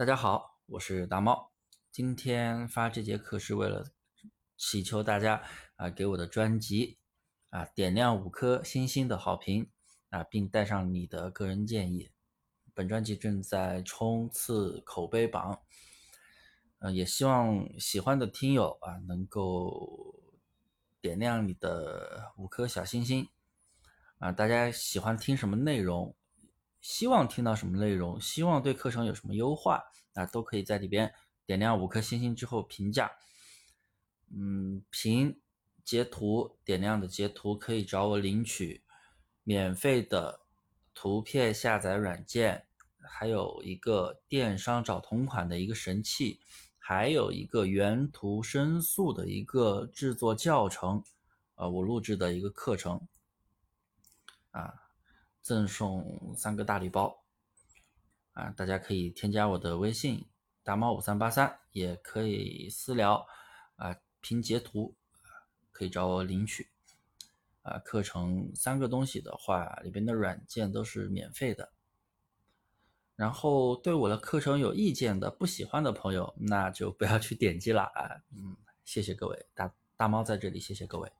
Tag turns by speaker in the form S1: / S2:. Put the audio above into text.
S1: 大家好，我是大猫。今天发这节课是为了祈求大家啊给我的专辑啊点亮五颗星星的好评啊，并带上你的个人建议。本专辑正在冲刺口碑榜，呃，也希望喜欢的听友啊能够点亮你的五颗小星星啊。大家喜欢听什么内容？希望听到什么内容？希望对课程有什么优化啊？都可以在里边点亮五颗星星之后评价。嗯，凭截图点亮的截图可以找我领取免费的图片下载软件，还有一个电商找同款的一个神器，还有一个原图申诉的一个制作教程，呃，我录制的一个课程啊。赠送三个大礼包，啊，大家可以添加我的微信大猫五三八三，也可以私聊，啊，凭截图可以找我领取，啊，课程三个东西的话，里边的软件都是免费的。然后对我的课程有意见的、不喜欢的朋友，那就不要去点击了啊，嗯，谢谢各位，大大猫在这里，谢谢各位。